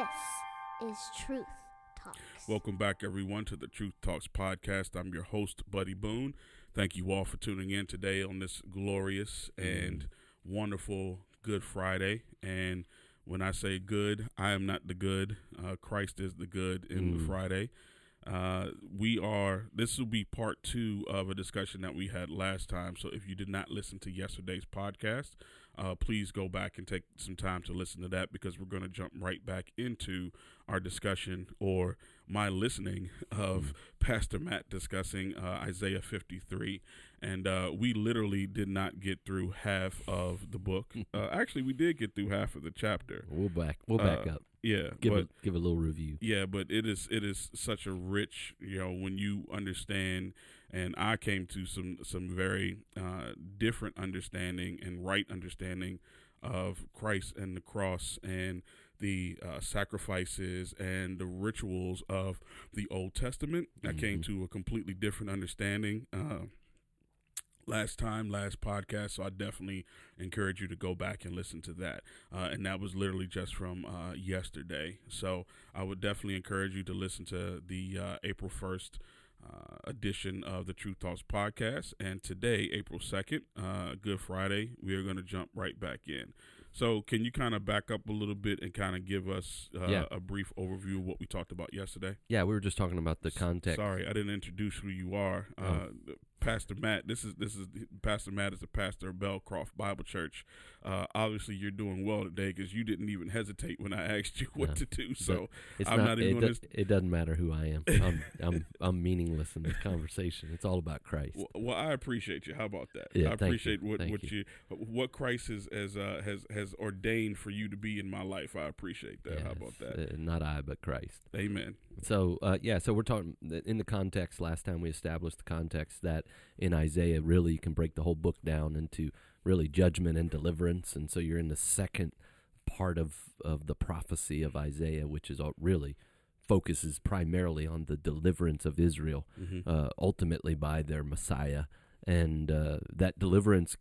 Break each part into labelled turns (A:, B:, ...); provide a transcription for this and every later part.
A: This is Truth Talks.
B: Welcome back, everyone, to the Truth Talks podcast. I'm your host, Buddy Boone. Thank you all for tuning in today on this glorious and wonderful Good Friday. And when I say good, I am not the good. Uh, Christ is the good in the Friday. Uh, we are, this will be part two of a discussion that we had last time. So if you did not listen to yesterday's podcast, uh, please go back and take some time to listen to that because we're going to jump right back into our discussion or my listening of Pastor Matt discussing uh, Isaiah 53. And uh, we literally did not get through half of the book. Uh, actually, we did get through half of the chapter.
C: We'll back. We'll back
B: Uh,
C: up.
B: Yeah,
C: Give
B: but
C: a, give a little review.
B: yeah, but it is it is such a rich, you know, when you understand, and I came to some some very uh, different understanding and right understanding of Christ and the cross and the uh, sacrifices and the rituals of the Old Testament. I came to a completely different understanding. Uh, last time, last podcast. So I definitely encourage you to go back and listen to that. Uh, and that was literally just from uh, yesterday. So I would definitely encourage you to listen to the uh, April 1st. Uh, edition of the Truth Talks podcast, and today, April second, uh, Good Friday, we are going to jump right back in. So, can you kind of back up a little bit and kind of give us uh,
C: Yeah.
B: a brief overview of what we talked about yesterday?
C: Yeah, we were just talking about the context.
B: Sorry, I didn't introduce who you are. Uh,
C: Oh.
B: Pastor Matt. This is this is Pastor Matt is the pastor of Bellcroft Bible Church. Uh, obviously, you're doing well today because you didn't even hesitate when I asked you what
C: No.
B: to do. So
C: It's
B: I'm
C: not.
B: not even
C: it,
B: gonna
C: do-
B: s-
C: it doesn't matter who I am. I'm I'm I'm meaningless in this conversation. It's all about Christ.
B: Well, well, I appreciate you. How about that?
C: Yeah,
B: I
C: thank you.
B: appreciate what
C: Thank
B: what
C: you.
B: you. what Christ has has uh, has has ordained for you to be in my life. I appreciate that. How about that?
C: uh, not I, but Christ.
B: Amen.
C: So uh, yeah, so we're talking in the context. Last time we established the context that in Isaiah, really you can break the whole book down into really judgment and deliverance, and so you're in the second part of of the prophecy of Isaiah, which is all really focuses primarily on the deliverance of Israel,
B: Mhm.
C: uh, ultimately by their Messiah, and uh, that deliverance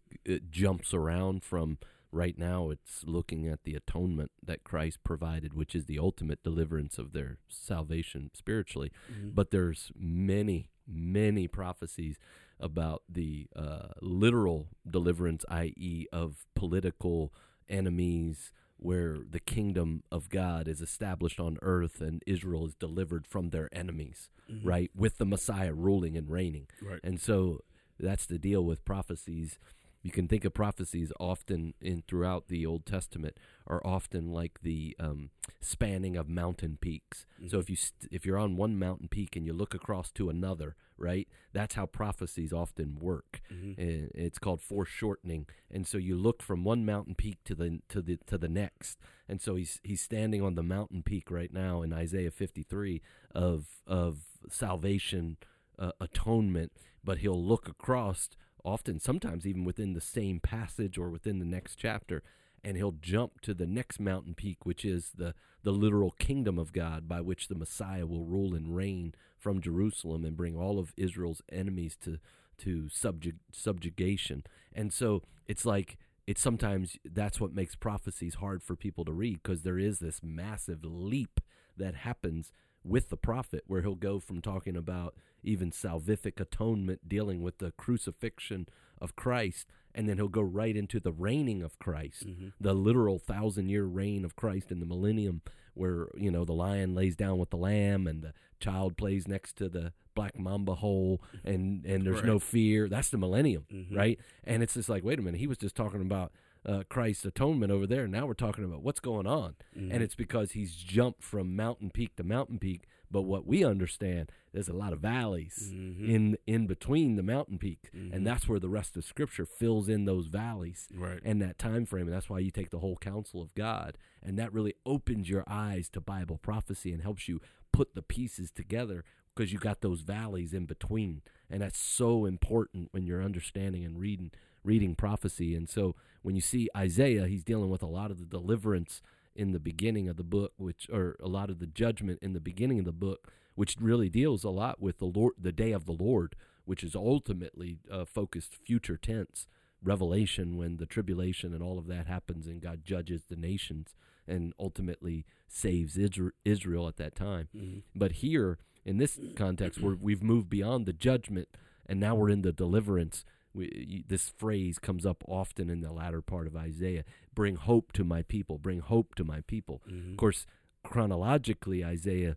C: jumps around from. Right now, it's looking at the atonement that Christ provided, which is the ultimate deliverance of their salvation spiritually.
B: Mhm.
C: But there's many, many prophecies about the uh, literal deliverance, i.e., of political enemies, where the kingdom of God is established on earth and Israel is delivered from their enemies,
B: Mhm.
C: right? With the Messiah ruling and reigning.
B: Right.
C: And so that's the deal with prophecies. You can think of prophecies often in throughout the Old Testament are often like the um, spanning of mountain peaks. So if you st- if you're on one mountain peak and you look across to another, right? That's how prophecies often work.
B: Mhm.
C: Uh, It's called foreshortening, and so you look from one mountain peak to the to the to the next. And so he's he's standing on the mountain peak right now in Isaiah 53 of of salvation, uh, atonement, but he'll look across often sometimes even within the same passage or within the next chapter and he'll jump to the next mountain peak which is the the literal kingdom of God by which the Messiah will rule and reign from Jerusalem and bring all of Israel's enemies to to subjug- subjugation. And so it's like it's sometimes that's what makes prophecies hard for people to read because there is this massive leap that happens with the prophet where he'll go from talking about even salvific atonement dealing with the crucifixion of Christ and then he'll go right into the reigning of Christ
B: Mhm.
C: the literal thousand year reign of Christ in the millennium where you know the lion lays down with the lamb and the child plays next to the black mamba hole and and there's no fear that's the millennium
B: Mhm.
C: right and it's just like wait a minute he was just talking about uh, Christ's atonement over there now we're talking about what's going on
B: Mhm.
C: and it's because he's jumped from mountain peak to mountain peak but what we understand there's a lot of valleys
B: Mhm.
C: in in between the mountain peaks
B: Mhm.
C: and that's where the rest of scripture fills in those valleys
B: right.
C: and that time frame and that's why you take the whole counsel of god and that really opens your eyes to bible prophecy and helps you put the pieces together because you got those valleys in between and that's so important when you're understanding and reading reading prophecy and so when you see isaiah he's dealing with a lot of the deliverance in the beginning of the book which or a lot of the judgment in the beginning of the book which really deals a lot with the lord the day of the lord which is ultimately uh, focused future tense revelation when the tribulation and all of that happens and God judges the nations and ultimately saves Israel at that time.
B: Mhm.
C: But here, in this context, where we've moved beyond the judgment and now we're in the deliverance. We, this phrase comes up often in the latter part of Isaiah bring hope to my people, bring hope to my people.
B: Mhm.
C: Of course, chronologically, Isaiah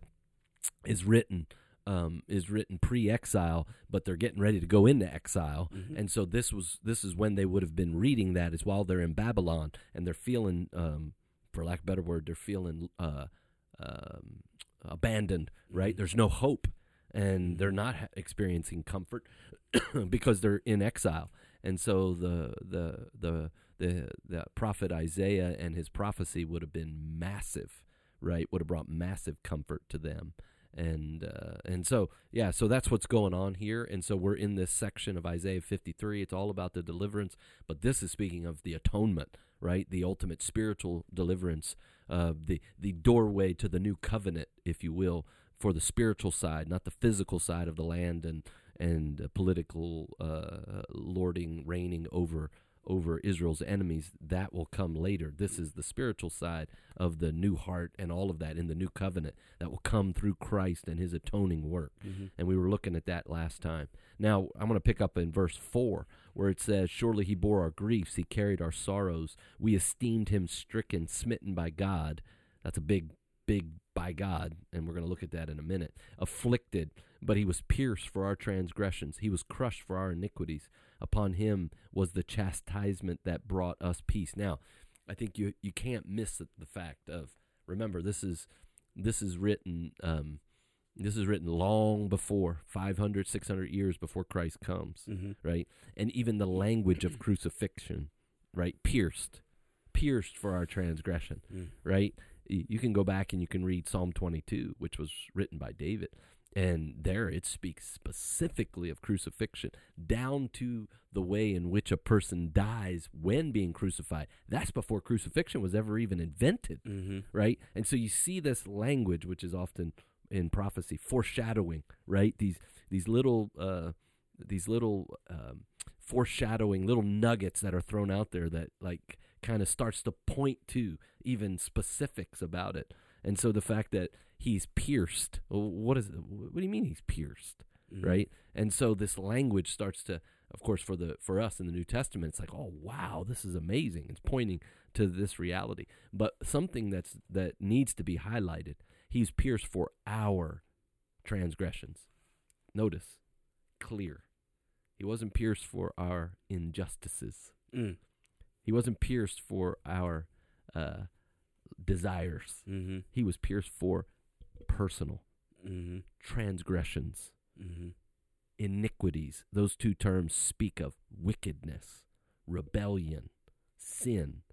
C: is written. Um, is written pre-exile, but they're getting ready to go into exile,
B: Mhm.
C: and so this was this is when they would have been reading that is while they're in Babylon, and they're feeling, um, for lack of a better word, they're feeling uh, um, abandoned. Right?
B: Mhm.
C: There's no hope, and they're not ha- experiencing comfort because they're in exile. And so the the the the the prophet Isaiah and his prophecy would have been massive, right? Would have brought massive comfort to them. And uh, and so yeah, so that's what's going on here. And so we're in this section of Isaiah 53. It's all about the deliverance, but this is speaking of the atonement, right? The ultimate spiritual deliverance, uh, the the doorway to the new covenant, if you will, for the spiritual side, not the physical side of the land and and uh, political uh, lording, reigning over over Israel's enemies. That will come later. This is the spiritual side of the new heart and all of that in the new covenant that will come through Christ and His atoning work.
B: Mhm.
C: And we were looking at that last time. Now, I'm going to pick up in verse 4 where it says, Surely he bore our griefs, he carried our sorrows. We esteemed him stricken, smitten by God. That's a big, big by God. And we're going to look at that in a minute. Afflicted, but he was pierced for our transgressions, he was crushed for our iniquities. Upon him was the chastisement that brought us peace. Now, I think you you can't miss the, fact of remember this is this is written um, this is written long before 500 600 years before Christ comes
B: Mhm.
C: right and even the language of crucifixion right pierced pierced for our transgression
B: Mm.
C: right you can go back and you can read Psalm 22 which was written by David and there it speaks specifically of crucifixion down to the way in which a person dies when being crucified that's before crucifixion was ever even invented
B: Mhm.
C: right? And so you see this language, which is often in prophecy, foreshadowing, right? These these little uh, these little um, foreshadowing little nuggets that are thrown out there that like kind of starts to point to even specifics about it. And so the fact that he's pierced, what is what do you mean he's pierced?
B: Mhm.
C: right and so this language starts to of course for the for us in the new testament it's like oh wow this is amazing it's pointing to this reality but something that's that needs to be highlighted he's pierced for our transgressions notice clear he wasn't pierced for our injustices
B: Mm.
C: He wasn't pierced for our uh, desires
B: Mhm.
C: he was pierced for personal
B: Mhm.
C: transgressions
B: Mhm.
C: iniquities. Those two terms speak of wickedness, rebellion, sin.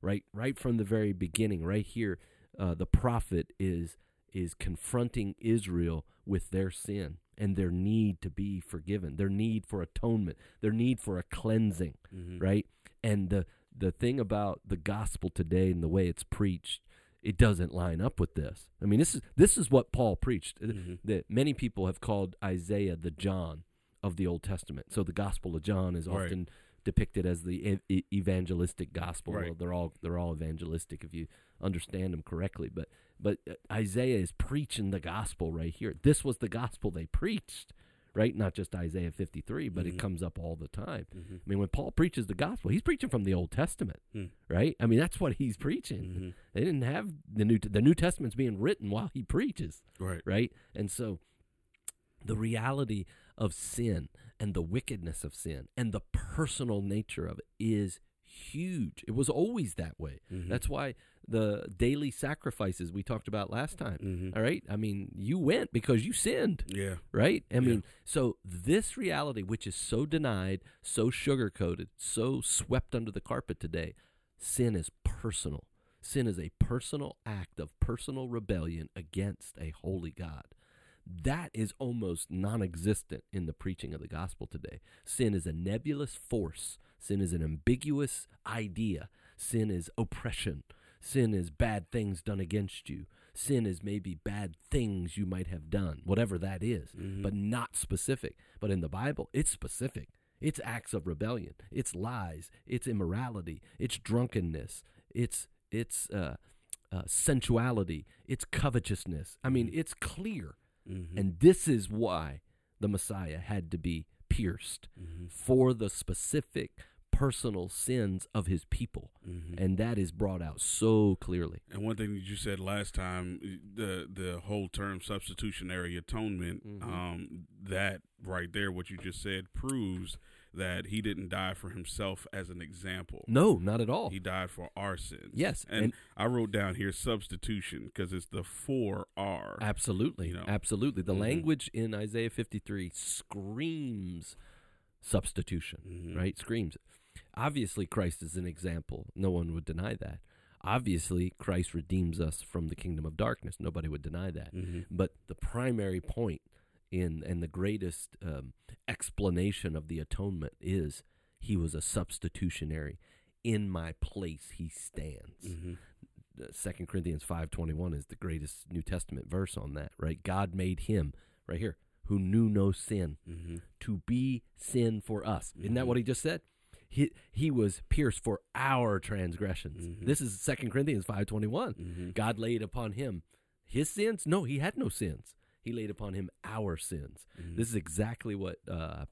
C: Right, right from the very beginning, right here, uh, the prophet is is confronting Israel with their sin and their need to be forgiven, their need for atonement, their need for a cleansing
B: Mhm.
C: right? And the the thing about the gospel today and the way it's preached, it doesn't line up with this. I mean, this is this is what Paul preached.
B: Mhm.
C: That many people have called Isaiah the John of the Old Testament. So the Gospel of John is
B: Right.
C: often depicted as the e- evangelistic gospel.
B: Right.
C: Well, they're all they're all evangelistic if you understand them correctly. But but uh, Isaiah is preaching the gospel right here. This was the gospel they preached, right? Not just Isaiah 53, but it
B: Mhm.
C: comes up all the time.
B: Mhm.
C: I mean, when Paul preaches the gospel, he's preaching from the Old Testament,
B: Hmm.
C: right? I mean, that's what he's preaching.
B: Mhm.
C: They didn't have the new the New Testament's being written while he preaches,
B: Right.
C: right? And so, the reality of sin and the wickedness of sin and the personal nature of it is huge. It was always that way.
B: Mhm.
C: That's why the daily sacrifices we talked about last time.
B: Mhm.
C: All right, I mean, you went because you sinned
B: Yeah.
C: right? I
B: Yeah.
C: mean, so this reality, which is so denied, so sugar coated, so swept under the carpet today, sin is personal. Sin is a personal act of personal rebellion against a holy God. That is almost non existent in the preaching of the gospel today. Sin is a nebulous force, sin is an ambiguous idea, sin is oppression, sin is bad things done against you. Sin is maybe bad things you might have done, whatever that is,
B: Mhm.
C: but not specific. But in the Bible, it's specific. It's acts of rebellion. It's lies. It's immorality. It's drunkenness. It's it's uh, uh, sensuality, it's covetousness. I mean, it's clear.
B: Mhm.
C: And this is why the Messiah had to be pierced
B: Mhm.
C: for the specific personal sins of his people.
B: Mhm.
C: And that is brought out so clearly.
B: And one thing that you said last time, the the whole term substitutionary atonement,
C: Mhm.
B: um, that right there, what you just said, proves that he didn't die for himself as an example.
C: No, not at all.
B: He died for our sins.
C: Yes,
B: and,
C: and-
B: I wrote down here substitution because it's the four R.
C: Absolutely.
B: You know.
C: Absolutely. The
B: Mhm.
C: language in Isaiah 53 screams substitution,
B: Mhm.
C: right? Screams. Obviously, Christ is an example. No one would deny that. Obviously, Christ redeems us from the kingdom of darkness. Nobody would deny that.
B: Mhm.
C: But the primary point in and the greatest um, explanation of the atonement is he was a substitutionary. In my place, he stands
B: Mhm.
C: Second Corinthians five twenty one is the greatest New Testament verse on that, right? God made him right here who knew no sin
B: Mhm.
C: to be sin for us. Isn't that
B: Mhm.
C: what he just said? He he was pierced for our transgressions.
B: Mhm.
C: This is Second Corinthians five twenty one.
B: Mhm.
C: God laid upon him his sins. No, he had no sins. He laid upon him our sins.
B: Mhm.
C: This is exactly what uh,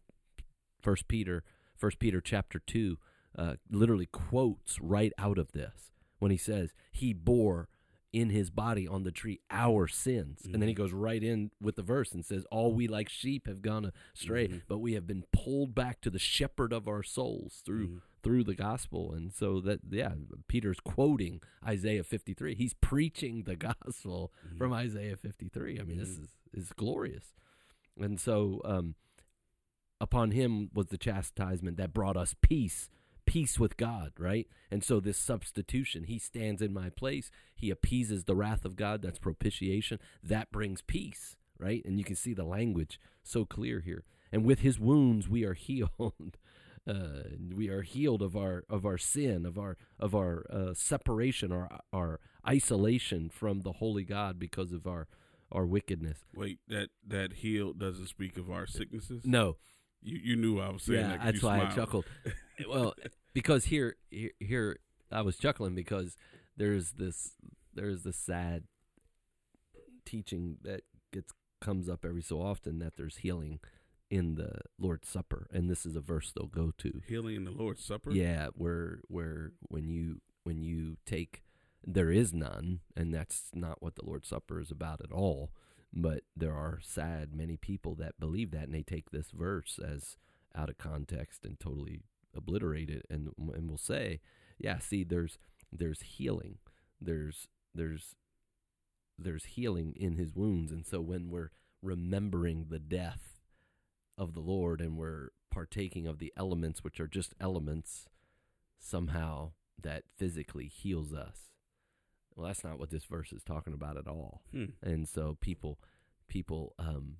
C: First Peter, First Peter chapter two, uh, literally quotes right out of this when he says he bore in his body on the tree our sins, and then he
B: Mhm.
C: goes right in with the verse and says, "All we like sheep have gone astray,
B: Mhm.
C: but we have been pulled back to the shepherd of our souls through."
B: Mhm.
C: Through the gospel, and so that yeah, Peter's quoting Isaiah fifty three. He's preaching the gospel
B: Mhm.
C: from Isaiah 53. I mean, this
B: Mhm.
C: is, is glorious. And so, um, upon him was the chastisement that brought us peace, peace with God, right? And so, this substitution, he stands in my place, he appeases the wrath of God, that's propitiation, that brings peace, right? And you can see the language so clear here. And with his wounds, we are healed. Uh, we are healed of our of our sin, of our of our uh, separation, our our isolation from the holy God because of our our wickedness.
B: Wait, that that heal doesn't speak of our sicknesses.
C: No,
B: you you knew I was saying
C: yeah,
B: that.
C: that's
B: you
C: why I chuckled. well, because here, here here I was chuckling because there's this there's this sad teaching that gets comes up every so often that there's healing in the Lord's Supper, and this is a verse they'll go to.
B: Healing in the Lord's Supper.
C: Yeah, where where when you when you take there is none, and that's not what the Lord's Supper is about at all. But there are sad many people that believe that, and they take this verse as out of context and totally obliterate it, and and will say, yeah, see, there's there's healing, there's there's there's healing in His wounds, and so when we're remembering the death of the Lord and we're partaking of the elements, which are just elements, somehow that physically heals us. Well, that's not what this verse is talking about at all.
B: Hmm.
C: And so people, people, um,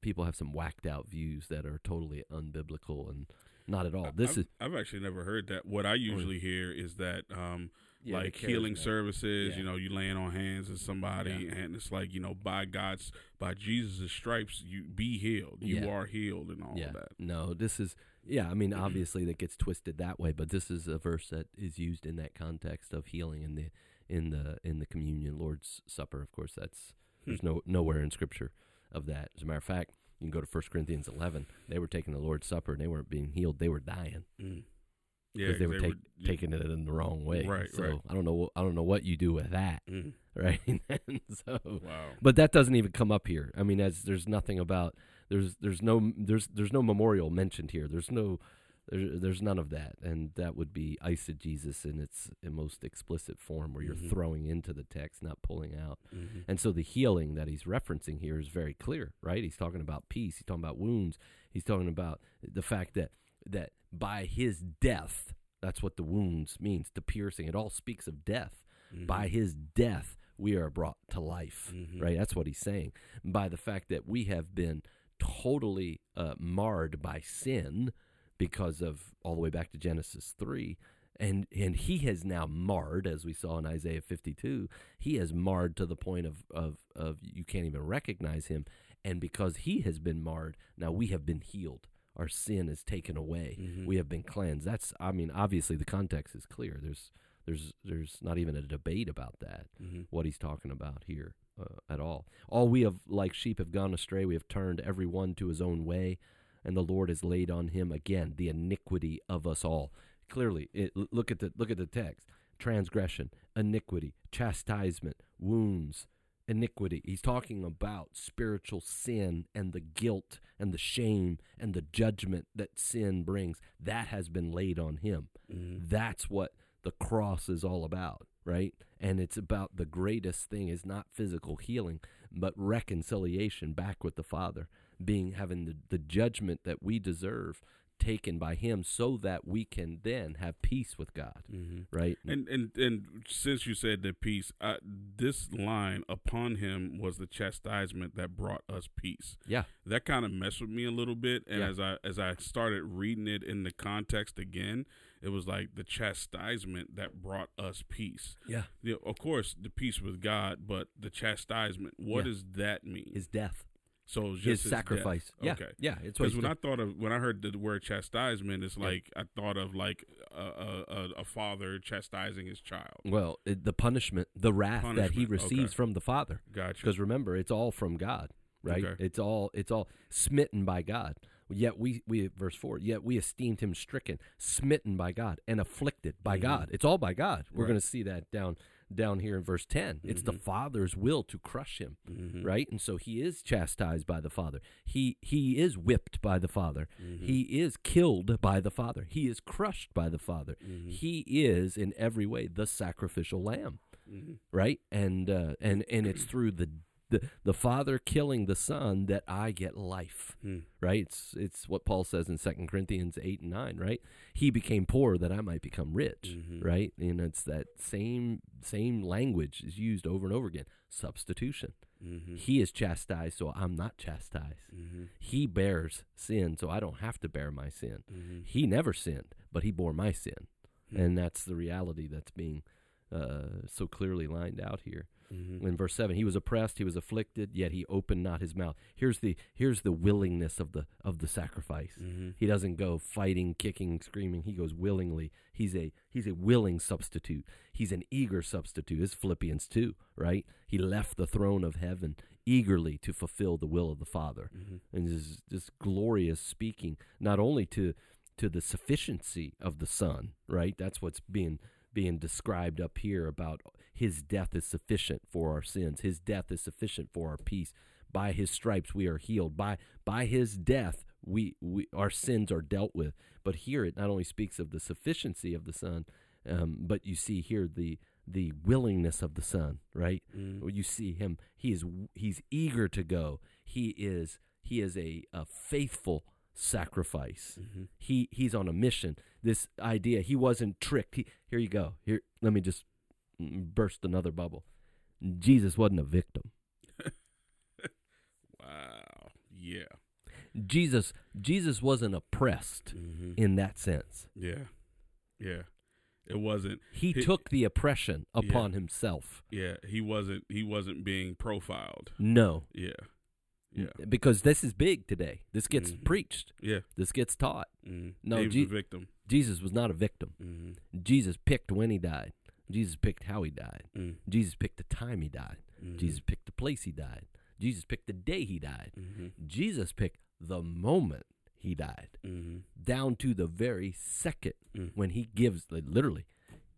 C: people have some whacked out views that are totally unbiblical and not at all. This
B: I've,
C: is
B: I've actually never heard that. What I usually hear is that um,
C: yeah,
B: like healing
C: charismatic.
B: services,
C: Yeah.
B: you know, you laying on hands of somebody,
C: Yeah.
B: and it's like you know, by God's, by Jesus' stripes, you be healed. You are healed, and all that.
C: No, this is yeah. I mean, obviously that gets twisted that way, but this is a verse that is used in that context of healing and the in the in the communion, Lord's Supper. Of course, that's there's no nowhere in Scripture of that. As a matter of fact, you can go to 1 Corinthians 11. They were taking the Lord's Supper and they weren't being healed; they were dying
B: Mm. Yeah,
C: because they were
B: 'cause
C: take, taking it in the wrong way.
B: Right,
C: So
B: right.
C: I don't know. I don't know what you do with that,
B: Mm.
C: right? and so
B: Wow.
C: but that doesn't even come up here. I mean, as there's nothing about there's there's no there's there's no memorial mentioned here. There's no there, there's none of that, and that would be eisegesis in its most explicit form, where you're
B: Mhm.
C: throwing into the text, not pulling out.
B: Mhm.
C: And so the healing that he's referencing here is very clear, right? He's talking about peace. He's talking about wounds. He's talking about the fact that that by his death, that's what the wounds means. The piercing, it all speaks of death.
B: Mhm.
C: By his death, we are brought to life,
B: Mhm.
C: right? That's what he's saying. By the fact that we have been totally uh, marred by sin because of all the way back to Genesis 3. And, and he has now marred, as we saw in Isaiah 52, he has marred to the point of, of, of you can't even recognize him. And because he has been marred, now we have been healed. Our sin is taken away.
B: Mhm.
C: We have been cleansed. That's, I mean, obviously the context is clear. There's, There's there's not even a debate about that.
B: Mhm.
C: What he's talking about here uh, at all. All we have like sheep have gone astray. We have turned every one to his own way, and the Lord has laid on him again the iniquity of us all. Clearly, it, look at the look at the text: transgression, iniquity, chastisement, wounds, iniquity. He's talking about spiritual sin and the guilt and the shame and the judgment that sin brings. That has been laid on him.
B: Mhm.
C: That's what the cross is all about, right? And it's about the greatest thing is not physical healing, but reconciliation back with the Father, being having the, the judgment that we deserve taken by him so that we can then have peace with God,
B: Mhm.
C: right?
B: And and and since you said that peace, I, this line upon him was the chastisement that brought us peace.
C: yeah.
B: That kind of messed with me a little bit, and
C: Yeah.
B: as I as I started reading it in the context again, it was like the chastisement that brought us peace.
C: Yeah.
B: You know, of course, the peace with God, but the chastisement. What
C: Yeah.
B: does that mean?
C: His death,
B: so
C: his,
B: just
C: sacrifice.
B: death.
C: Yeah.
B: Okay.
C: Yeah. It's
B: Because when I thought of when I heard the word chastisement, it's
C: Yeah.
B: like I thought of like a, a, a, father chastising his child.
C: well, it, the punishment, the wrath that he receives
B: okay.
C: from the Father.
B: Gotcha.
C: because remember it's all from god right
B: Okay.
C: it's all it's all smitten by god yet we we verse 4 yet we esteemed him stricken smitten by god and afflicted by
B: Mhm.
C: god it's all by god we're
B: Right.
C: going to see that down down here in verse 10 it's the
B: Mhm.
C: father's will to crush him
B: Mhm.
C: right and so he is chastised by the father he he is whipped by the father
B: Mhm.
C: he is killed by the father he is crushed by the father
B: Mhm.
C: he is in every way the sacrificial lamb
B: Mhm.
C: right? And uh, and and it's through the, the the Father killing the Son that I get life,
B: Hmm.
C: right? It's it's what Paul says in Second Corinthians eight and nine, right? He became poor that I might become rich,
B: Mhm.
C: right? And it's that same same language is used over and over again. Substitution.
B: Mhm.
C: He is chastised, so I'm not chastised.
B: Mhm.
C: He bears sin, so I don't have to bear my sin.
B: Mhm.
C: He never sinned, but he bore my sin,
B: Hmm.
C: and that's the reality that's being uh, so clearly lined out here
B: Mhm.
C: in verse 7 he was oppressed he was afflicted yet he opened not his mouth. Here's the here's the willingness of the of the sacrifice.
B: Mhm.
C: he doesn't go fighting kicking screaming. He goes willingly. He's a he's a willing substitute. He's an eager substitute. Is philippians 2 right? He left the throne of heaven eagerly to fulfill the will of the father.
B: Mhm.
C: and this is just glorious speaking not only to to the sufficiency of the son right? That's what's being being described up here about his death is sufficient for our sins. His death is sufficient for our peace. By his stripes we are healed. By by his death we, we our sins are dealt with. But here it not only speaks of the sufficiency of the son um, but you see here the the willingness of the son right? Where you see him. He is he's eager to go. He is he is a, a faithful sacrifice.
B: Mhm.
C: he he's on a mission. This idea he wasn't tricked. He, here you go. Here let me just mm, burst another bubble jesus wasn't a victim
B: Wow. Yeah.
C: jesus jesus wasn't oppressed
B: Mhm.
C: in that sense
B: Yeah. Yeah. It wasn't.
C: he
B: He-
C: took the oppression upon himself
B: Yeah. He wasn't. He wasn't being profiled.
C: no
B: Yeah. Yeah.
C: because this is big today this gets
B: Mhm.
C: preached
B: Yeah.
C: this gets taught
B: Mm.
C: No, Je-
B: a victim.
C: jesus was not a victim
B: Mm-hmm.
C: Jesus picked when he died. Jesus picked how he died.
B: Mm.
C: Jesus picked the time he died.
B: Mhm.
C: Jesus picked the place he died. Jesus picked the day he died.
B: Mhm.
C: Jesus picked the moment he died,
B: Mhm.
C: down to the very second
B: Mm.
C: when he gives, like, literally,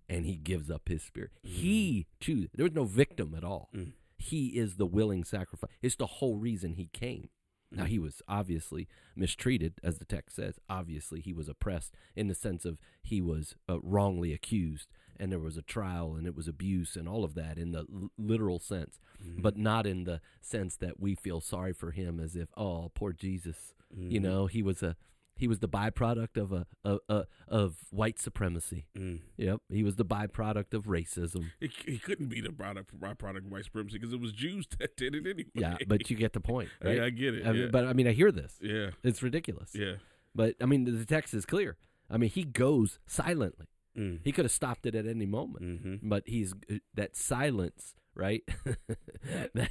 C: and he gives up his spirit. He chooses. There was no victim at all.
B: Mm.
C: He is the willing sacrifice. It's the whole reason he came. Now, he was obviously mistreated, as the text says. Obviously, he was oppressed in the sense of he was uh, wrongly accused, and there was a trial, and it was abuse, and all of that in the l- literal sense,
B: Mhm.
C: but not in the sense that we feel sorry for him as if, oh, poor Jesus. You
B: Mhm.
C: know, he was a he was the byproduct of a, a, a of white supremacy.
B: Mm.
C: Yep, he was the byproduct of racism.
B: He, he couldn't be the product byproduct of white supremacy because it was Jews that did it anyway.
C: Yeah, but you get the point, right?
B: Yeah, I get it.
C: I mean,
B: yeah.
C: But I mean, I hear this.
B: yeah,
C: It's ridiculous.
B: yeah.
C: But I mean, the text is clear. I mean, he goes silently.
B: Mm.
C: He could have stopped it at any moment,
B: Mm-hmm.
C: but he's uh, that silence, right? that,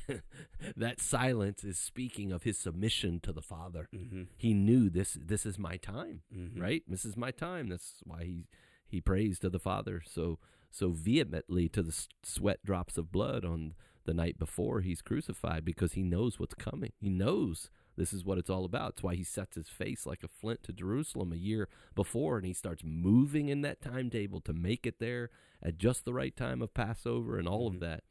C: that silence is speaking of his submission to the Father.
B: Mm-hmm.
C: He knew this. This is my time,
B: Mm-hmm.
C: right? This is my time. That's why he he prays to the Father so so vehemently to the sweat drops of blood on the night before he's crucified because he knows what's coming. He knows this is what it's all about. It's why he sets his face like a flint to Jerusalem a year before and he starts moving in that timetable to make it there at just the right time of Passover and all
B: Mhm.
C: of that.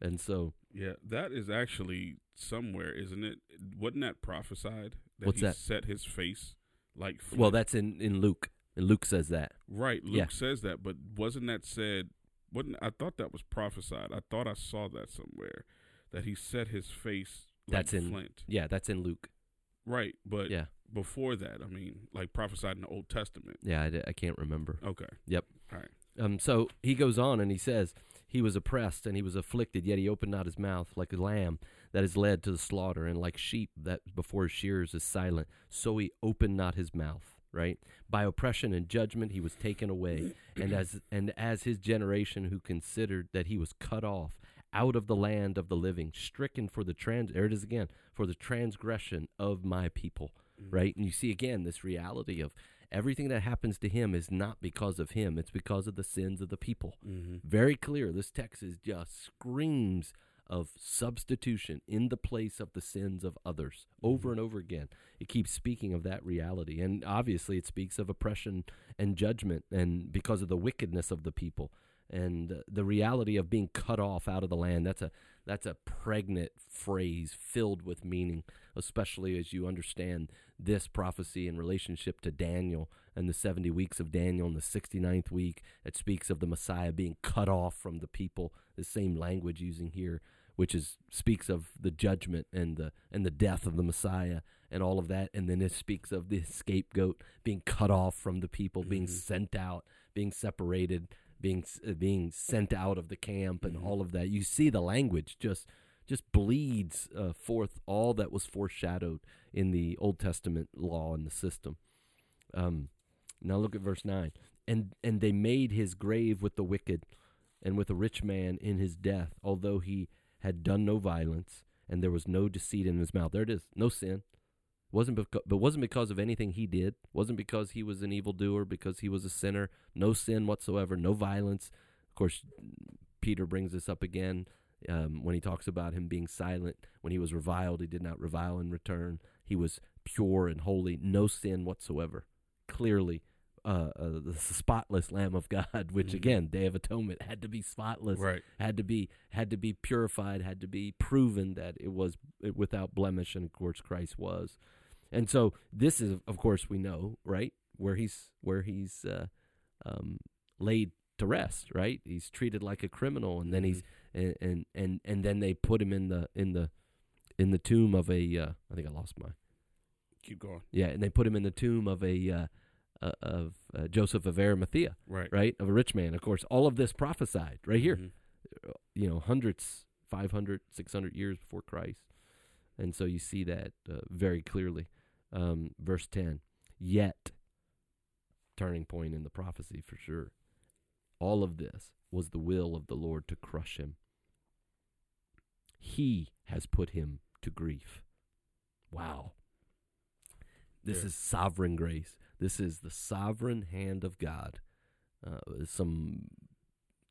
C: And so
B: Yeah, that is actually somewhere, isn't it? Wasn't that prophesied? That
C: What's
B: he
C: that?
B: Set his face like.
C: well that's in in Luke. And Luke says that.
B: right. Luke
C: yeah.
B: says that, but wasn't that said? Wasn't I thought that was prophesied? I thought I saw that somewhere that he set his face like
C: That's in-
B: flint.
C: Yeah, that's in Luke.
B: Right, but
C: Yeah.
B: before that, I mean, like prophesied in the Old Testament.
C: Yeah, I can't remember.
B: Okay.
C: Yep.
B: All right.
C: Um, so he goes on and he says, He was oppressed and he was afflicted, yet he opened not his mouth, like a lamb that is led to the slaughter, and like sheep that before shears is silent. So he opened not his mouth. Right by oppression and judgment he was taken away, and as and as his generation who considered that he was cut off out of the land of the living, stricken for the trans. There it is again for the transgression of my people mm. right? And you see again this reality of everything that happens to him is not because of him, it's because of the sins of the people.
B: Mm-hmm.
C: Very clear. This text is just screams of substitution in the place of the sins of others over and over again. It keeps speaking of that reality. And obviously, it speaks of oppression and judgment, and because of the wickedness of the people. And the reality of being cut off out of the land. That's a that's a pregnant phrase filled with meaning, especially as you understand this prophecy in relationship to Daniel and the 70 weeks of Daniel and the 69th week. It speaks of the Messiah being cut off from the people, the same language using here, which is speaks of the judgment and the and the death of the Messiah and all of that. And then it speaks of the scapegoat being cut off from the people, being
B: Mhm.
C: sent out, being separated, being uh, being sent out of the camp, and
B: Mhm.
C: all of that. You see the language just just bleeds uh, forth all that was foreshadowed in the Old Testament law and the system. Um, now look at verse nine. And and they made his grave with the wicked, and with a rich man in his death, although he had done no violence, and there was no deceit in his mouth. There it is, no sin. Wasn't beca- but wasn't because of anything he did. wasn't because he was an evildoer, because he was a sinner. No sin whatsoever, no violence. Of course, Peter brings this up again um, when he talks about him being silent. When he was reviled, he did not revile in return. He was pure and holy, no sin whatsoever. Clearly, uh, uh, the spotless Lamb of God, which
B: Mhm.
C: again, Day of Atonement, had to be spotless,
B: Right.
C: had to be had to be purified, had to be proven that it was without blemish, and of course Christ was. And so this is, of course, we know right where he's where he's uh, um, laid to rest. Right, he's treated like a criminal, and then he's and, and and and then they put him in the in the in the tomb of a uh, I think I lost my
B: Keep going.
C: yeah, and they put him in the tomb of a uh, of uh, Joseph of Arimathea,
B: Right.
C: right, of a rich man. Of course, all of this prophesied right here
B: Mhm.
C: you know, hundreds, 500, 600 years before Christ. And so you see that uh, very clearly. Um, verse 10 Yet, turning point in the prophecy for sure, all of this was the will of the Lord to crush him. He has put him to grief. Wow. This
B: Yeah.
C: is sovereign grace. This is the sovereign hand of God. Uh, some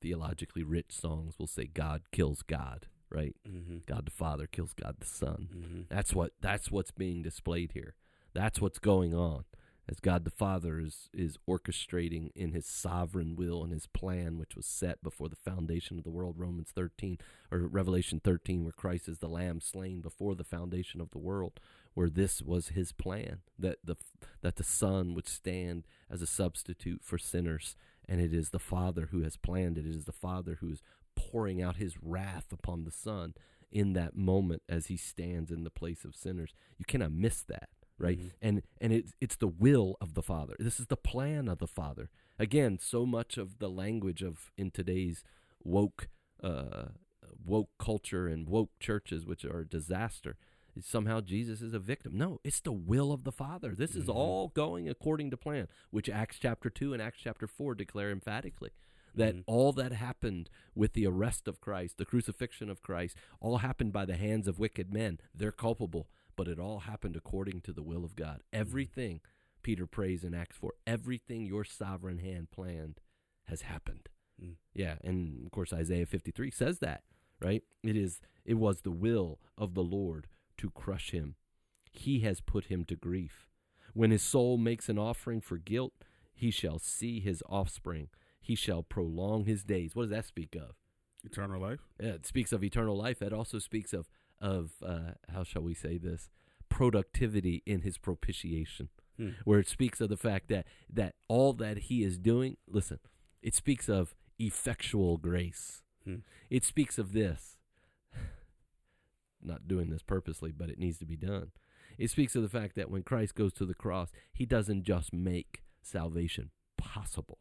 C: theologically rich songs will say God kills God, right?
B: Mhm.
C: God the Father kills God the Son.
B: Mhm.
C: That's what that's what's being displayed here. That's what's going on. As God the Father is is orchestrating in his sovereign will and his plan which was set before the foundation of the world Romans 13 or Revelation 13 where Christ is the lamb slain before the foundation of the world where this was his plan that the that the son would stand as a substitute for sinners. And it is the father who has planned it. It is the father who is pouring out his wrath upon the son in that moment as he stands in the place of sinners. You cannot miss that right?
B: Mhm.
C: and and it's it's the will of the father. This is the plan of the father. Again so much of the language of in today's woke uh woke culture and woke churches which are a disaster is somehow Jesus is a victim no it's the will of the father this is
B: Mhm.
C: all going according to plan which Acts chapter 2 and Acts chapter 4 declare emphatically that
B: Mhm.
C: all that happened with the arrest of Christ, the crucifixion of Christ, all happened by the hands of wicked men. They're culpable, but it all happened according to the will of God. Everything, Peter prays in Acts 4, everything your sovereign hand planned has happened.
B: Mm.
C: Yeah, and of course Isaiah 53 says that, right? It is it was the will of the Lord to crush him. He has put him to grief. When his soul makes an offering for guilt, he shall see his offspring. He shall prolong his days. What does that speak of?
B: Eternal life.
C: Yeah, it speaks of eternal life. It also speaks of of uh, how shall we say this? Productivity in his propitiation
B: Hmm.
C: where it speaks of the fact that that all that he is doing listen it speaks of effectual grace
B: Hmm.
C: it speaks of this not doing this purposely but it needs to be done. It speaks of the fact that when christ goes to the cross he doesn't just make salvation possible.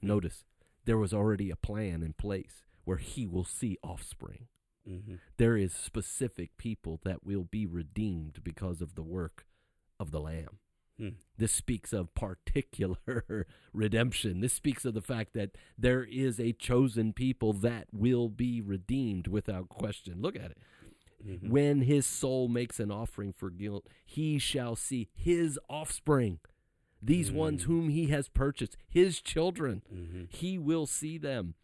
C: Notice there was already a plan in place where he will see offspring.
B: Mm-hmm.
C: there is specific people that will be redeemed because of the work of the lamb
B: Hmm.
C: this speaks of particular redemption this speaks of the fact that there is a chosen people that will be redeemed without question look at it
B: Mm-hmm.
C: when his soul makes an offering for guilt he shall see his offspring these ones
B: Mm.
C: whom he has purchased his children
B: Mm-hmm.
C: he will see them.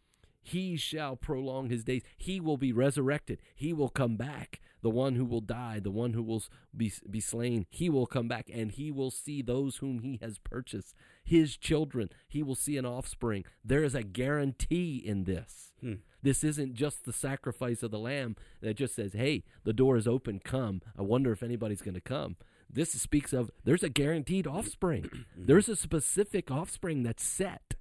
C: He shall prolong his days. He will be resurrected. He will come back. The one who will die, the one who will be, be slain, he will come back and he will see those whom he has purchased, his children. He will see an offspring. There is a guarantee in this.
B: Hmm.
C: This isn't just the sacrifice of the lamb that just says, hey, the door is open, come. I wonder if anybody's going to come. This speaks of there's a guaranteed offspring. there's a specific offspring that's set.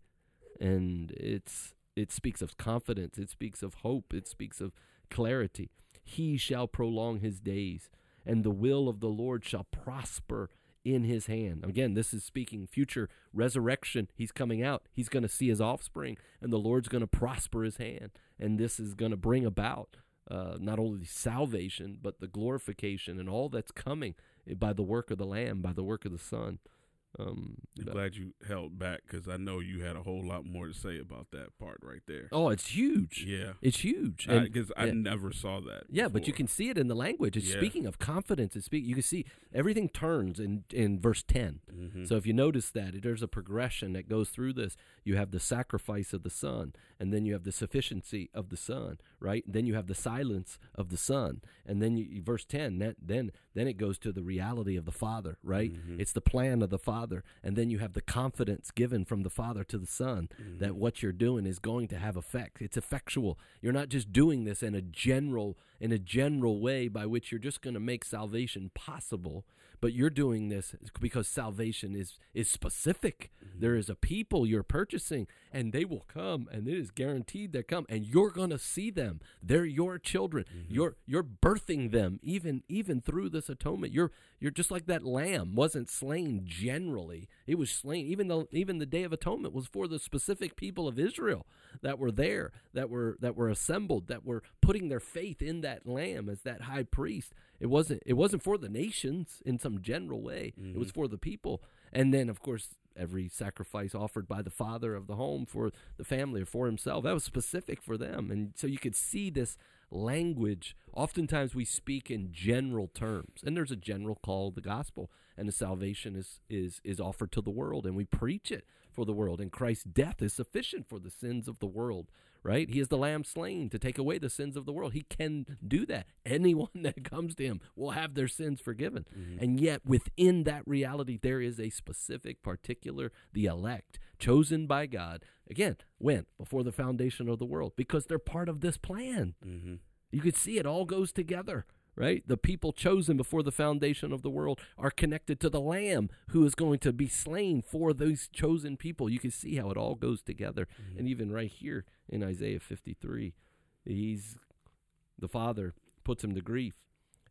C: And it's it speaks of confidence, it speaks of hope, it speaks of clarity. He shall prolong his days, and the will of the Lord shall prosper in his hand. Again, this is speaking future resurrection. He's coming out. He's going to see his offspring, and the Lord's going to prosper his hand. And this is going to bring about uh, not only salvation, but the glorification and all that's coming by the work of the Lamb, by the work of the Son. Um,
B: I'm
C: but-
B: glad you held back because I know you had a whole lot more to say about that part right there.
C: oh, it's huge.
B: Yeah,
C: It's huge.
B: Because I,
C: yeah.
B: never saw that.
C: Yeah, but you can see it in the language. It's
B: Yeah.
C: speaking of confidence. It's speak. You can see everything turns in in verse 10
B: Mhm.
C: So if you notice that there's a progression that goes through this. You have the sacrifice of the Son, and then you have the sufficiency of the Son, right? And then you have the silence of the Son, and then you, verse ten. That, then then it goes to the reality of the Father, right?
B: Mhm.
C: It's the plan of the Father, and then you have the confidence given from the Father to the Son
B: Mm-hmm.
C: that what you're doing is going to have effect. It's effectual. You're not just doing this in a general in a general way by which you're just going to make salvation possible, but you're doing this because salvation is is specific. Mm-hmm. There is a people you're purchasing and they will come and it is guaranteed they come and you're going to see them. They're your children. Mm-hmm. You're you're birthing them even even through this atonement. You're you're just like that lamb wasn't slain generally. It was slain even though even the day of atonement was for the specific people of Israel that were there, that were that were assembled, that were putting their faith in that lamb as that high priest. It wasn't it wasn't for the nations in some general way. It was mm-hmm. for the people. And then of course every sacrifice offered by the father of the home for the family or for himself that was specific for them and so you could see this language oftentimes we speak in general terms and there's a general call of the gospel and the salvation is is is offered to the world and we preach it for the world and Christ's death is sufficient for the sins of the world right? He is the lamb slain to take away the sins of the world. He can do that. Anyone that comes to him will have their sins forgiven. And yet within that reality there is a specific particular the elect chosen by God again when before the foundation of the world because they're part of this plan.
B: Mm-hmm.
C: you could see it all goes together, right? The people chosen before the foundation of the world are connected to the Lamb who is going to be slain for those chosen people. You can see how it all goes together. Mm-hmm. And even right here in Isaiah 53, he's the Father puts him to grief,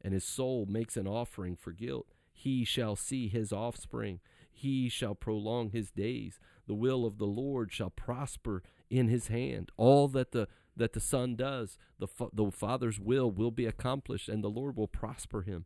C: and his soul makes an offering for guilt. He shall see his offspring. He shall prolong his days. The will of the Lord shall prosper in his hand. All that the that the Son does, the fa- the Father's will will be accomplished, and the Lord will prosper him.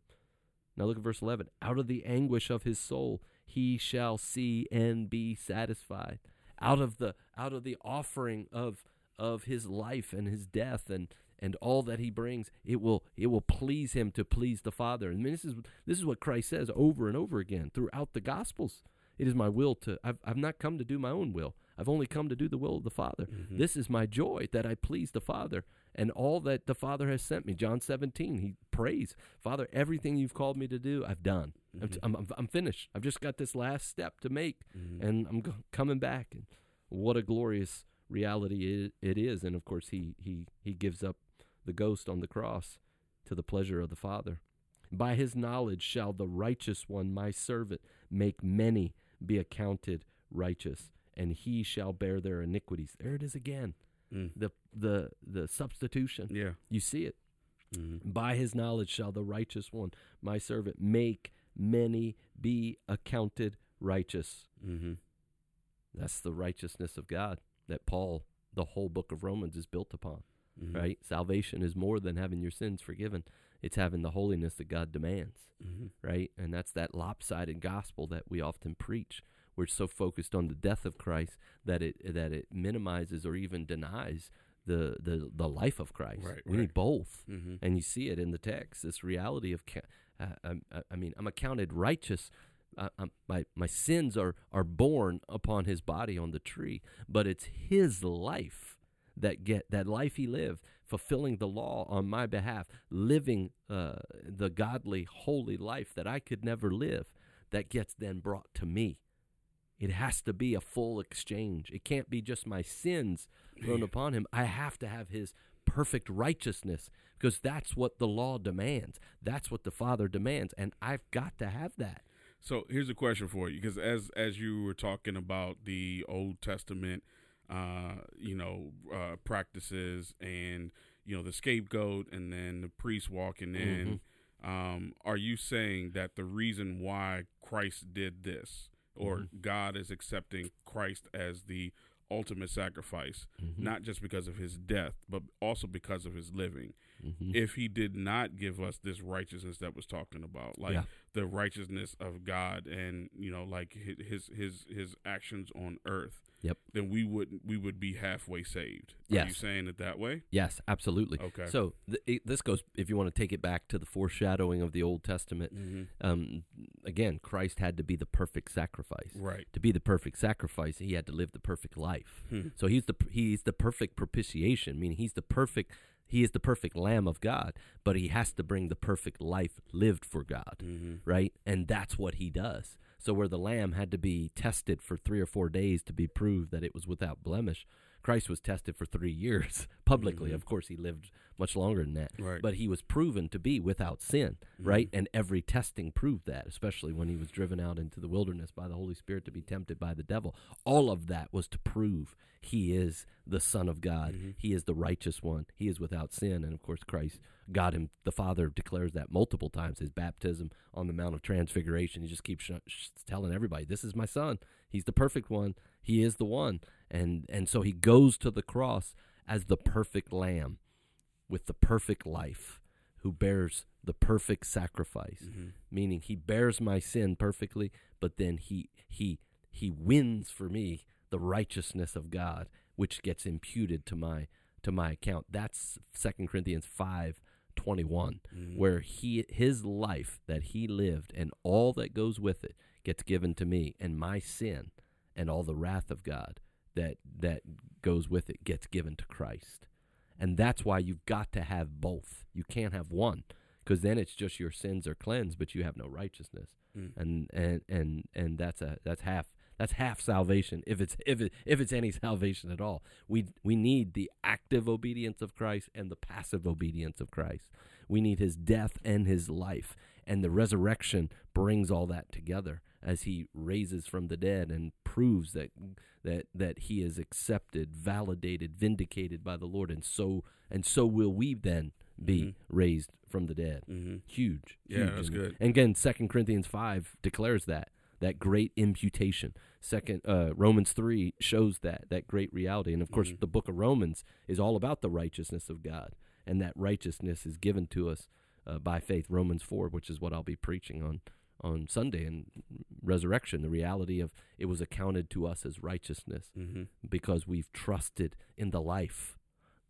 C: Now look at verse eleven. Out of the anguish of his soul, he shall see and be satisfied. Out of the out of the offering of of his life and his death and and all that he brings, it will it will please him to please the Father. And this is this is what Christ says over and over again throughout the Gospels. It is my will to I've I've not come to do my own will. I've only come to do the will of the Father.
B: Mhm.
C: This is my joy that I please the Father and all that the Father has sent me. John 17, he prays, Father, everything you've called me to do, I've done. I'm, t- I'm, I'm, I'm finished. I've just got this last step to make,
B: Mhm.
C: and I'm go- coming back. And what a glorious reality it, it is. And of course, he, he, he gives up the ghost on the cross to the pleasure of the Father. By his knowledge shall the righteous one, my servant, make many be accounted righteous, and he shall bear their iniquities. There it is again.
B: Mm.
C: The the the substitution.
B: Yeah.
C: You see it.
B: Mhm.
C: By his knowledge shall the righteous one, my servant, make many be accounted righteous.
B: Mhm.
C: That's the righteousness of God that Paul, the whole book of Romans, is built upon.
B: Mhm.
C: Right? Salvation is more than having your sins forgiven. It's having the holiness that God demands.
B: Mhm.
C: right? And that's that lopsided gospel that we often preach. We're so focused on the death of Christ that it that it minimizes or even denies the the, the life of Christ.
B: Right,
C: we
B: right.
C: need both,
B: Mhm.
C: and you see it in the text. This reality of, uh, um, uh, I mean, I'm accounted righteous. Uh, um, my my sins are are borne upon His body on the tree, but it's His life that get that life He lived, fulfilling the law on my behalf, living uh, the godly, holy life that I could never live, that gets then brought to me. It has to be a full exchange. It can't be just my sins thrown upon him. I have to have his perfect righteousness because that's what the law demands. That's what the Father demands, and I've got to have that.
B: So here's a question for you, because as as you were talking about the Old Testament, uh, you know, uh, practices and you know the scapegoat, and then the priest walking in, um, are you saying that the reason why Christ did this, or
C: Mhm.
B: God is accepting Christ as the ultimate sacrifice,
C: Mhm.
B: not just because of his death, but also because of his living?
C: Mhm.
B: if he did not give us this righteousness that was talking about like
C: Yeah.
B: The righteousness of god and you know like his his his actions on earth
C: Yep.
B: then we would we would be halfway saved are you
C: Yes.
B: saying it that way
C: Yes, absolutely.
B: okay
C: So th- this goes, if you want to take it back to the foreshadowing of the Old Testament,
B: hmm
C: um, again, Christ had to be the perfect sacrifice.
B: right
C: To be the perfect sacrifice, he had to live the perfect life.
B: Hmm.
C: So he's the he's the perfect propitiation, meaning he's the perfect he is the perfect Lamb of God, but he has to bring the perfect life lived for God,
B: hmm
C: right? And that's what he does. So where the lamb had to be tested for three or four days to be proved that it was without blemish, Christ was tested for three years publicly.
B: Mhm.
C: Of course, he lived much longer than that,
B: right
C: but he was proven to be without sin, right? And every testing proved that, especially when he was driven out into the wilderness by the Holy Spirit to be tempted by the devil. All of that was to prove he is the Son of God.
B: Mhm.
C: He is the righteous one. He is without sin. And of course, Christ, God, him, the Father declares that multiple times. His baptism on the Mount of Transfiguration. He just keeps sh- sh- telling everybody, "This is my Son. He's the perfect one. He is the one." And and so he goes to the cross as the perfect Lamb with the perfect life, who bears the perfect sacrifice.
B: Hmm
C: meaning he bears my sin perfectly but then he he he wins for me the righteousness of God which gets imputed to my to my account. That's 2 Corinthians 5 21
B: Mhm.
C: where he his life that he lived and all that goes with it gets given to me and my sin and all the wrath of God that that goes with it gets given to Christ. And that's why you've got to have both. You can't have one because then it's just your sins are cleansed but you have no righteousness.
B: Mm.
C: and and and and that's a that's half that's half salvation if it's if it if it's any salvation at all. We we need the active obedience of Christ and the passive obedience of Christ. We need his death and his life and the resurrection brings all that together as he raises from the dead and proves that that that he is accepted validated vindicated by the Lord and so and so will we then be
B: Mhm.
C: raised from the dead
B: hmm
C: huge.
B: Yeah,
C: huge.
B: that's
C: and,
B: good.
C: And again, Second Corinthians five declares that that great imputation. Second uh, Romans three shows that that great reality, and of course,
B: Mhm.
C: the book of Romans is all about the righteousness of God, and that righteousness is given to us uh, by faith. Romans four, which is what I'll be preaching on on Sunday and resurrection. The reality of it was accounted to us as righteousness
B: hmm
C: because we've trusted in the life,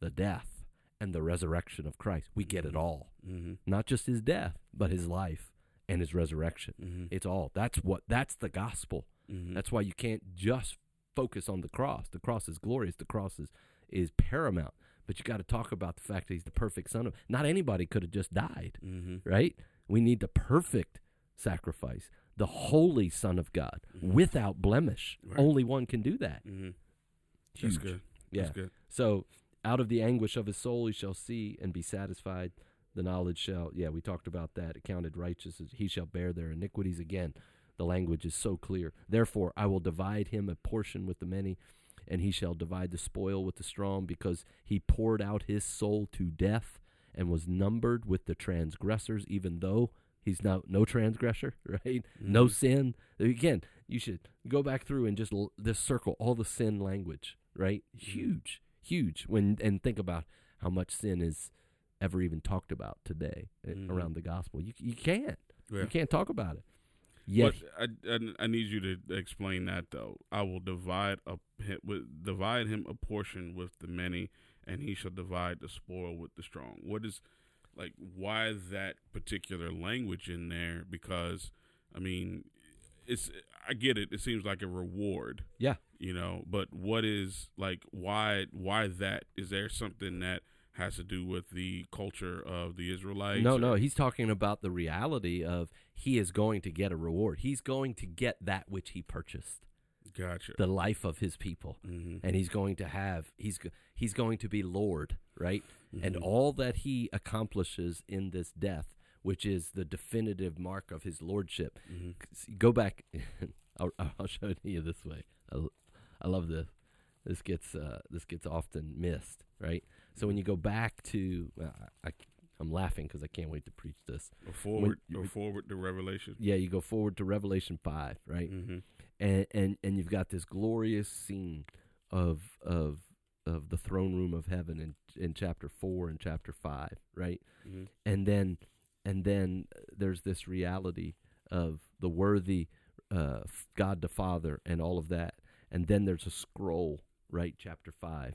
C: the death, and the resurrection of Christ. We get it
B: Mhm.
C: all
B: hmm
C: not just his death, but his life and his resurrection.
B: hmm
C: It's all. That's what that's the gospel.
B: hmm
C: That's why you can't just focus on the cross. The cross is glorious. The cross is is paramount. But you got to talk about the fact that he's the perfect son of. Not anybody could have just died,
B: Mm-hmm.
C: right? We need the perfect sacrifice, the holy Son of God,
B: Mhm.
C: without blemish.
B: Right.
C: Only one can do that.
B: Mm-hmm. That's good.
C: Yeah.
B: That's good.
C: So out of the anguish of his soul he shall see and be satisfied. The knowledge shall yeah, we talked about that. Accounted righteous he shall bear their iniquities again. The language is so clear. Therefore I will divide him a portion with the many, and he shall divide the spoil with the strong, because he poured out his soul to death and was numbered with the transgressors, even though he's no no transgressor, right? No
B: Mhm.
C: sin. Again, you should go back through and just l- just circle all the sin language, right? Huge, huge. When and think about how much sin is ever even talked about today uh,
B: Mhm.
C: around the gospel. You you can't
B: Yeah.
C: you can't talk about it.
B: But I, I, I need you to explain that though. I will divide a with divide him a portion with the many, and he shall divide the spoil with the strong. What is like why that particular language in there? Because I mean, it's I get it. It seems like a reward,
C: yeah,
B: you know. But what is like why why that? Is there something that has to do with the culture of the Israelites?
C: no,
B: or-
C: no, he's talking about the reality of he is going to get a reward. He's going to get that which he purchased,
B: Gotcha.
C: the life of his people.
B: hmm
C: and he's going to have he's he's going to be lord right? And
B: Mhm.
C: all that he accomplishes in this death which is the definitive mark of his lordship.
B: Hmm
C: go back. I'll, I'll show it to you this way. I love this. This gets uh, this gets often missed right? So when you go back to uh, I, i'm laughing because i can't wait to preach this.
B: Or forward, or forward to Revelation.
C: yeah you go forward to revelation 5 right?
B: Mm-hmm.
C: And and and you've got this glorious scene of of of the throne room of heaven in in chapter 4 and chapter 5 right?
B: Mm-hmm.
C: and then and then there's this reality of the worthy uh God the Father and all of that. And then there's a scroll right chapter 5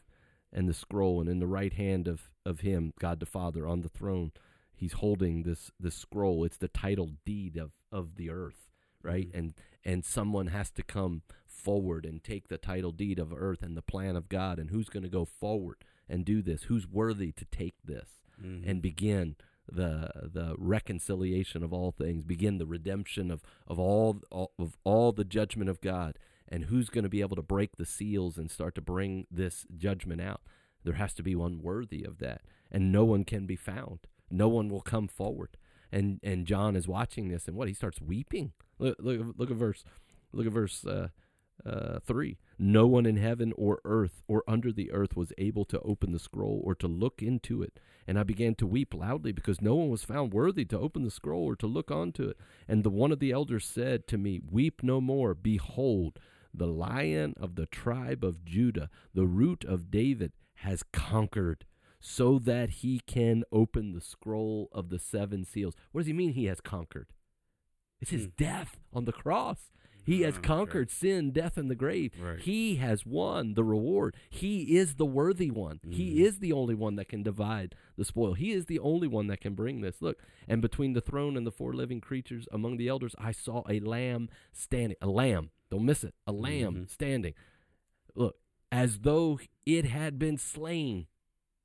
C: and the scroll and in the right hand of of him God the Father on the throne he's holding this this scroll. It's the title deed of of the earth right?
B: Mhm.
C: and and someone has to come forward and take the title deed of earth and the plan of God and who's going to go forward and do this? Who's worthy to take this
B: Mm-hmm.
C: and begin the the reconciliation of all things begin the redemption of of all, all of all the judgment of God? And who's going to be able to break the seals and start to bring this judgment out? There has to be one worthy of that and no one can be found. No one will come forward. And and John is watching this and what? He starts weeping look look, look at verse look at verse uh, uh, 3 no one in heaven or earth or under the earth was able to open the scroll or to look into it and I began to weep loudly because no one was found worthy to open the scroll or to look onto it. And the one of the elders said to me, Weep no more. Behold, the lion of the tribe of Judah, the root of David, has conquered so that he can open the scroll of the seven seals. What does he mean he has conquered? It's his
B: Hmm.
C: death on the cross. He has
B: Ah, okay.
C: conquered sin, death, and the grave.
B: Right.
C: He has won the reward. He is the worthy one. He
B: Mhm.
C: is the only one that can divide the spoil. He is the only one that can bring this. Look, and between the throne and the four living creatures among the elders, I saw a lamb standing. A lamb. Don't miss it. A lamb
B: Mhm.
C: standing. Look, as though it had been slain.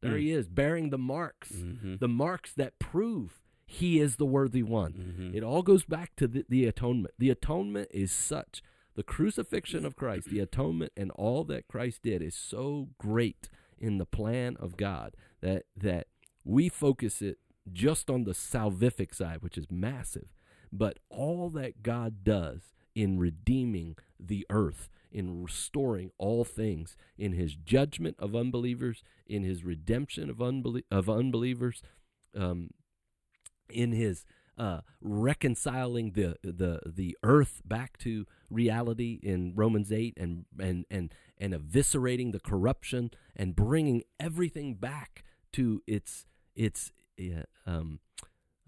C: There
B: Mm.
C: he is, bearing the marks,
B: Mm-hmm.
C: the marks that prove he is the worthy one.
B: mm-hmm.
C: It all goes back to the, the atonement. The atonement is such the crucifixion of Christ, the atonement, and all that Christ did is so great in the plan of God that that we focus it just on the salvific side, which is massive, but all that God does in redeeming the earth, in restoring all things, in His judgment of unbelievers, in His redemption of unbelie- of unbelievers, um, in His uh, reconciling the the the earth back to reality in Romans eight, and and and and eviscerating the corruption and bringing everything back to its its uh, um,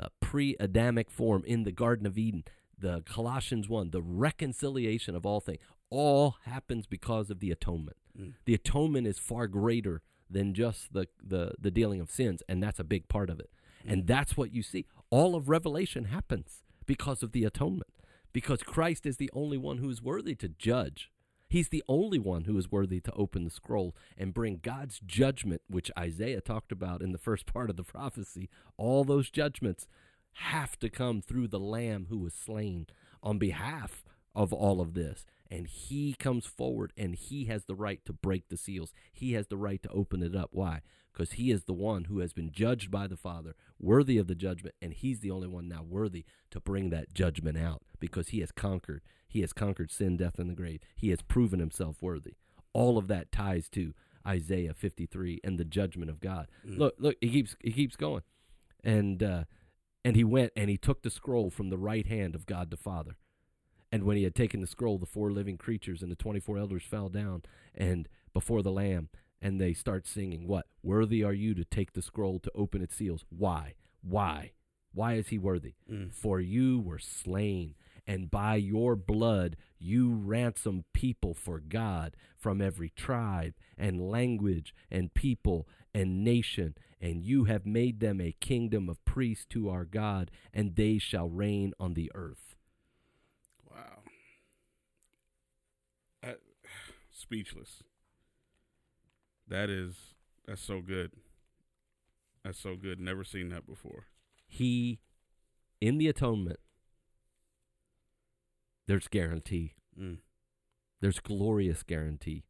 C: uh, pre-Adamic form in the Garden of Eden. The Colossians one, the reconciliation of all things, all happens because of the atonement.
B: Mm.
C: The atonement is far greater than just the the the dealing of sins, and that's a big part of it. And that's what you see. All of Revelation happens because of the atonement. Because Christ is the only one who is worthy to judge. He's the only one who is worthy to open the scroll and bring God's judgment, which Isaiah talked about in the first part of the prophecy. All those judgments have to come through the Lamb who was slain on behalf of all of this. And he comes forward and he has the right to break the seals. He has the right to open it up. Why? Because he is the one who has been judged by the Father, worthy of the judgment, and he's the only one now worthy to bring that judgment out because he has conquered. He has conquered sin, death, and the grave. He has proven himself worthy. All of that ties to Isaiah 53 and the judgment of God.
B: Mm.
C: Look, look, he keeps he keeps going. And uh and he went and he took the scroll from the right hand of God the Father. And when he had taken the scroll, the four living creatures and the 24 elders fell down and before the Lamb, and they start singing, What? Worthy are you to take the scroll to open its seals. Why? Why? Why is he worthy?
B: Mm.
C: For you were slain, and by your blood you ransomed people for God from every tribe and language and people and nation, and you have made them a kingdom of priests to our God, and they shall reign on the earth.
B: Wow. I, speechless. That is that's so good. That's so good. Never seen that before.
C: He, in the atonement, there's guarantee.
B: Mm.
C: There's glorious guarantee.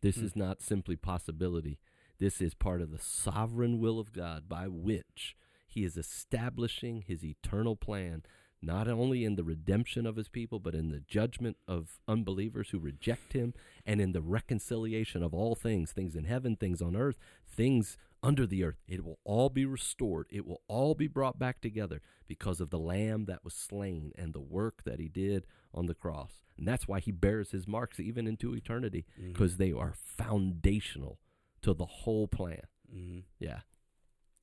C: This
B: Hmm.
C: is not simply possibility. This is part of the sovereign will of God by which he is establishing his eternal plan, not only in the redemption of his people, but in the judgment of unbelievers who reject him and in the reconciliation of all things things in heaven, things on earth, things under the earth. It will all be restored. It will all be brought back together because of the lamb that was slain and the work that he did on the cross. And that's why he bears his marks even into eternity because they are foundational to the whole plan.
B: Mhm.
C: Yeah.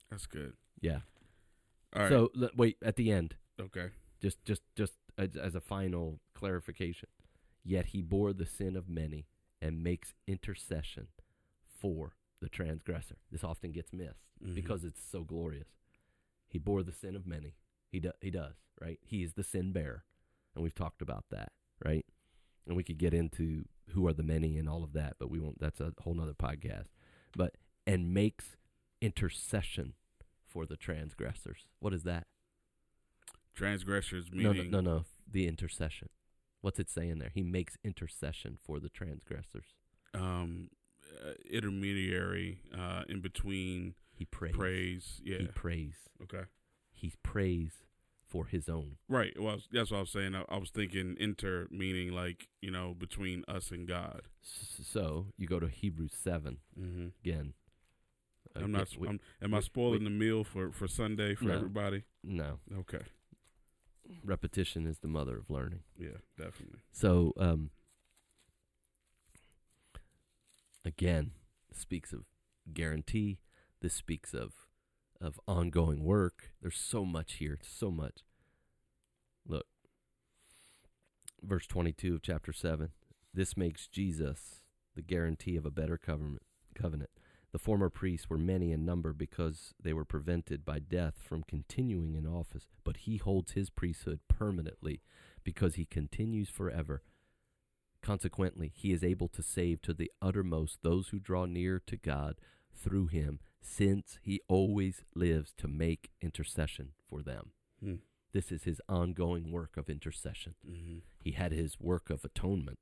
B: That's good.
C: Yeah.
B: All right.
C: So l- wait, at the end,
B: okay.
C: Just just just as, as a final clarification. Yet he bore the sin of many and makes intercession for the transgressor. This often gets missed
B: Mhm.
C: because it's so glorious. He bore the sin of many. He do, he does, right? He is the sin bearer. And we've talked about that, right? And we could get into who are the many and all of that, but we won't that's a whole nother podcast. But and makes intercession for the transgressors. What is that?
B: Transgressors
C: No,
B: meaning
C: no, no, no. The intercession. What's it saying there? He makes intercession for the transgressors.
B: um uh, intermediary uh in between
C: He prays.
B: praise. Yeah.
C: He prays.
B: okay.
C: He prays for his own.
B: Right. Well, that's what I was saying. I, I was thinking inter meaning like, you know, between us and God.
C: S- So you go to Hebrews seven
B: Mhm.
C: again.
B: I'm not.
C: We-
B: I'm, am I
C: we-
B: spoiling the meal for for Sunday for
C: No.
B: everybody?
C: no,
B: Okay.
C: Repetition is the mother of learning.
B: Yeah, definitely.
C: So, um, again, speaks of guarantee. This speaks of of ongoing work. There's so much here. So much. Look, verse 22 of chapter 7. This makes Jesus the guarantee of a better covenant. Covenant. The former priests were many in number because they were prevented by death from continuing in office, but he holds his priesthood permanently because he continues forever. Consequently, he is able to save to the uttermost those who draw near to God through him, since he always lives to make intercession for them.
B: Hmm.
C: This is his ongoing work of intercession.
B: Mm-hmm.
C: He had his work of atonement,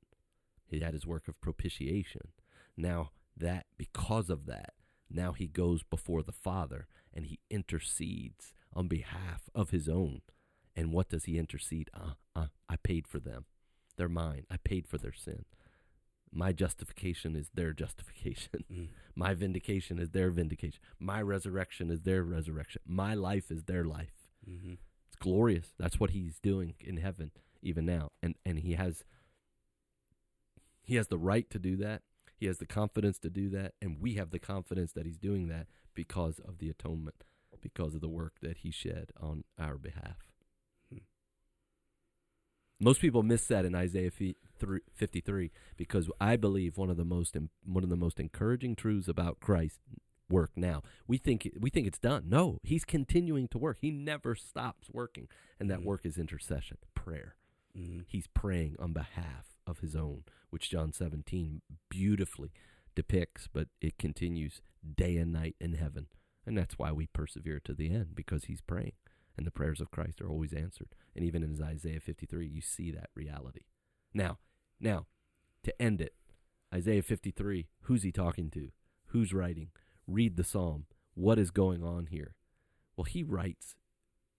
C: he had his work of propitiation. Now, that, because of that, now he goes before the Father and he intercedes on behalf of his own. And what does he intercede? Uh, uh, I paid for them. They're mine. I paid for their sin. My justification is their justification.
B: Mm.
C: My vindication is their vindication. My resurrection is their resurrection. My life is their life.
B: Mm-hmm.
C: It's glorious. That's what he's doing in heaven even now. And and he has he has the right to do that. He has the confidence to do that, and we have the confidence that he's doing that because of the atonement, because of the work that he shed on our behalf.
B: Hmm.
C: Most people miss that in Isaiah fi- 53 because I believe one of the most one of the most encouraging truths about Christ work now. We think we think it's done. No, he's continuing to work. He never stops working, and that
B: Mhm.
C: work is intercession, prayer.
B: Mm-hmm.
C: He's praying on behalf of his own, which John 17 beautifully depicts, but it continues day and night in heaven. And that's why we persevere to the end, because he's praying. And the prayers of Christ are always answered. And even in Isaiah 53, you see that reality. Now, now, to end it, Isaiah 53, who's he talking to? Who's writing? Read the psalm. What is going on here? Well, he writes,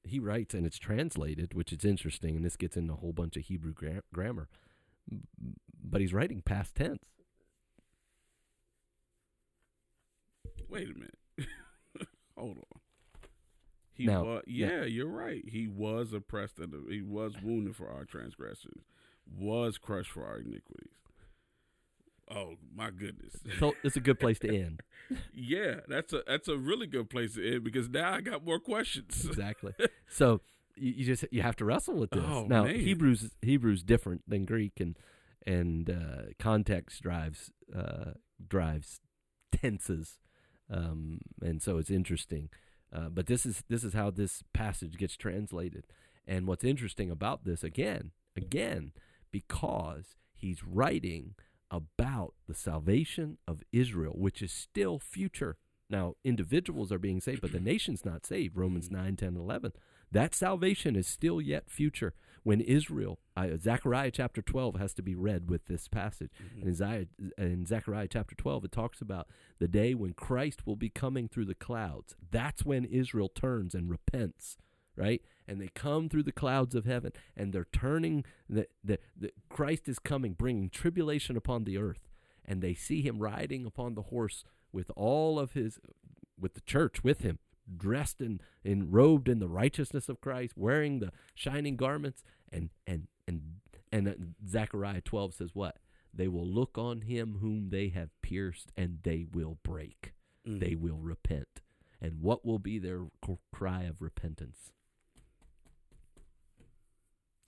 C: he writes, and it's translated, which is interesting, and this gets into a whole bunch of Hebrew gra- grammar. But he's writing past tense.
B: Wait a minute. Hold on. He
C: Now-
B: was, yeah, you're right. He was oppressed and uh, he was wounded for our transgressions, was crushed for our iniquities. Oh my goodness.
C: So it's a good place to end.
B: yeah, that's a that's a really good place to end because now I got more questions.
C: exactly. So you, you just you have to wrestle with this.
B: Oh,
C: now
B: man.
C: Hebrews Hebrews different than Greek and and uh, context drives uh, drives tenses, um, and so it's interesting. Uh, but this is this is how this passage gets translated. And what's interesting about this again, again, because he's writing about the salvation of Israel, which is still future. Now, individuals are being saved, but the nation's not saved. Romans 9, 10, 11. That salvation is still yet future. When Israel, uh, Zechariah chapter 12 has to be read with this passage. And in, Isaiah, in Zechariah chapter 12, it talks about the day when Christ will be coming through the clouds. That's when Israel turns and repents, right? And they come through the clouds of heaven and they're turning, the, the, the, Christ is coming, bringing tribulation upon the earth. And they see him riding upon the horse with all of his, with the church with him, dressed in, in robed in the righteousness of Christ, wearing the shining garments. And, and, and, and uh, Zechariah 12 says what? They will look on him whom they have pierced and they will break.
B: Mm.
C: They will repent. And what will be their cry of repentance?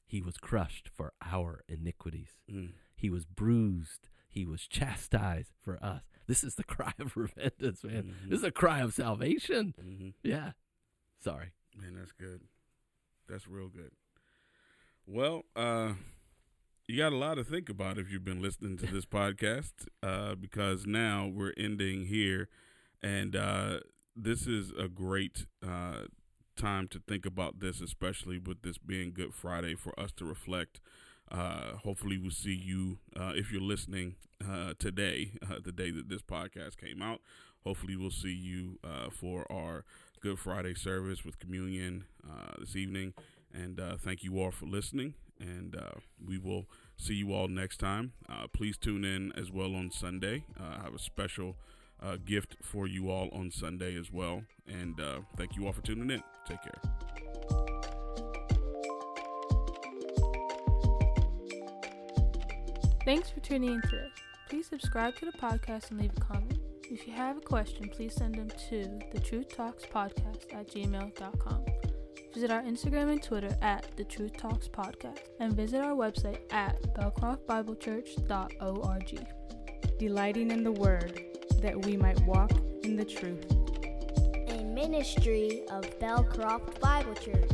C: He was crushed for our iniquities.
B: Mm.
C: He was bruised. He was chastised for us. This is the cry of repentance, man.
B: Mhm.
C: This is a cry of salvation.
B: hmm
C: Yeah. Sorry.
B: Man, that's good. That's real good. Well, uh, you got a lot to think about if you've been listening to this podcast, uh, because now we're ending here, and uh, this is a great uh, time to think about this, especially with this being Good Friday, for us to reflect. Uh, hopefully, we'll see you uh, if you're listening uh, today, uh, the day that this podcast came out. Hopefully, we'll see you uh, for our Good Friday service with communion this evening. And thank you all for listening. And we will see you all next time. Please tune in as well on Sunday. I have a special gift for you all on Sunday as well. And thank you all for tuning in. Take care.
D: Thanks for tuning in today. Please subscribe to the podcast and leave a comment. If you have a question, please send them to the Truth Talks Podcast at gmail.com. Visit our Instagram and Twitter at the Truth Talks Podcast and visit our website at belcroftbiblechurch.org.
E: delighting in the word, that we might walk in the truth.
A: A ministry of Belcroft Bible Church.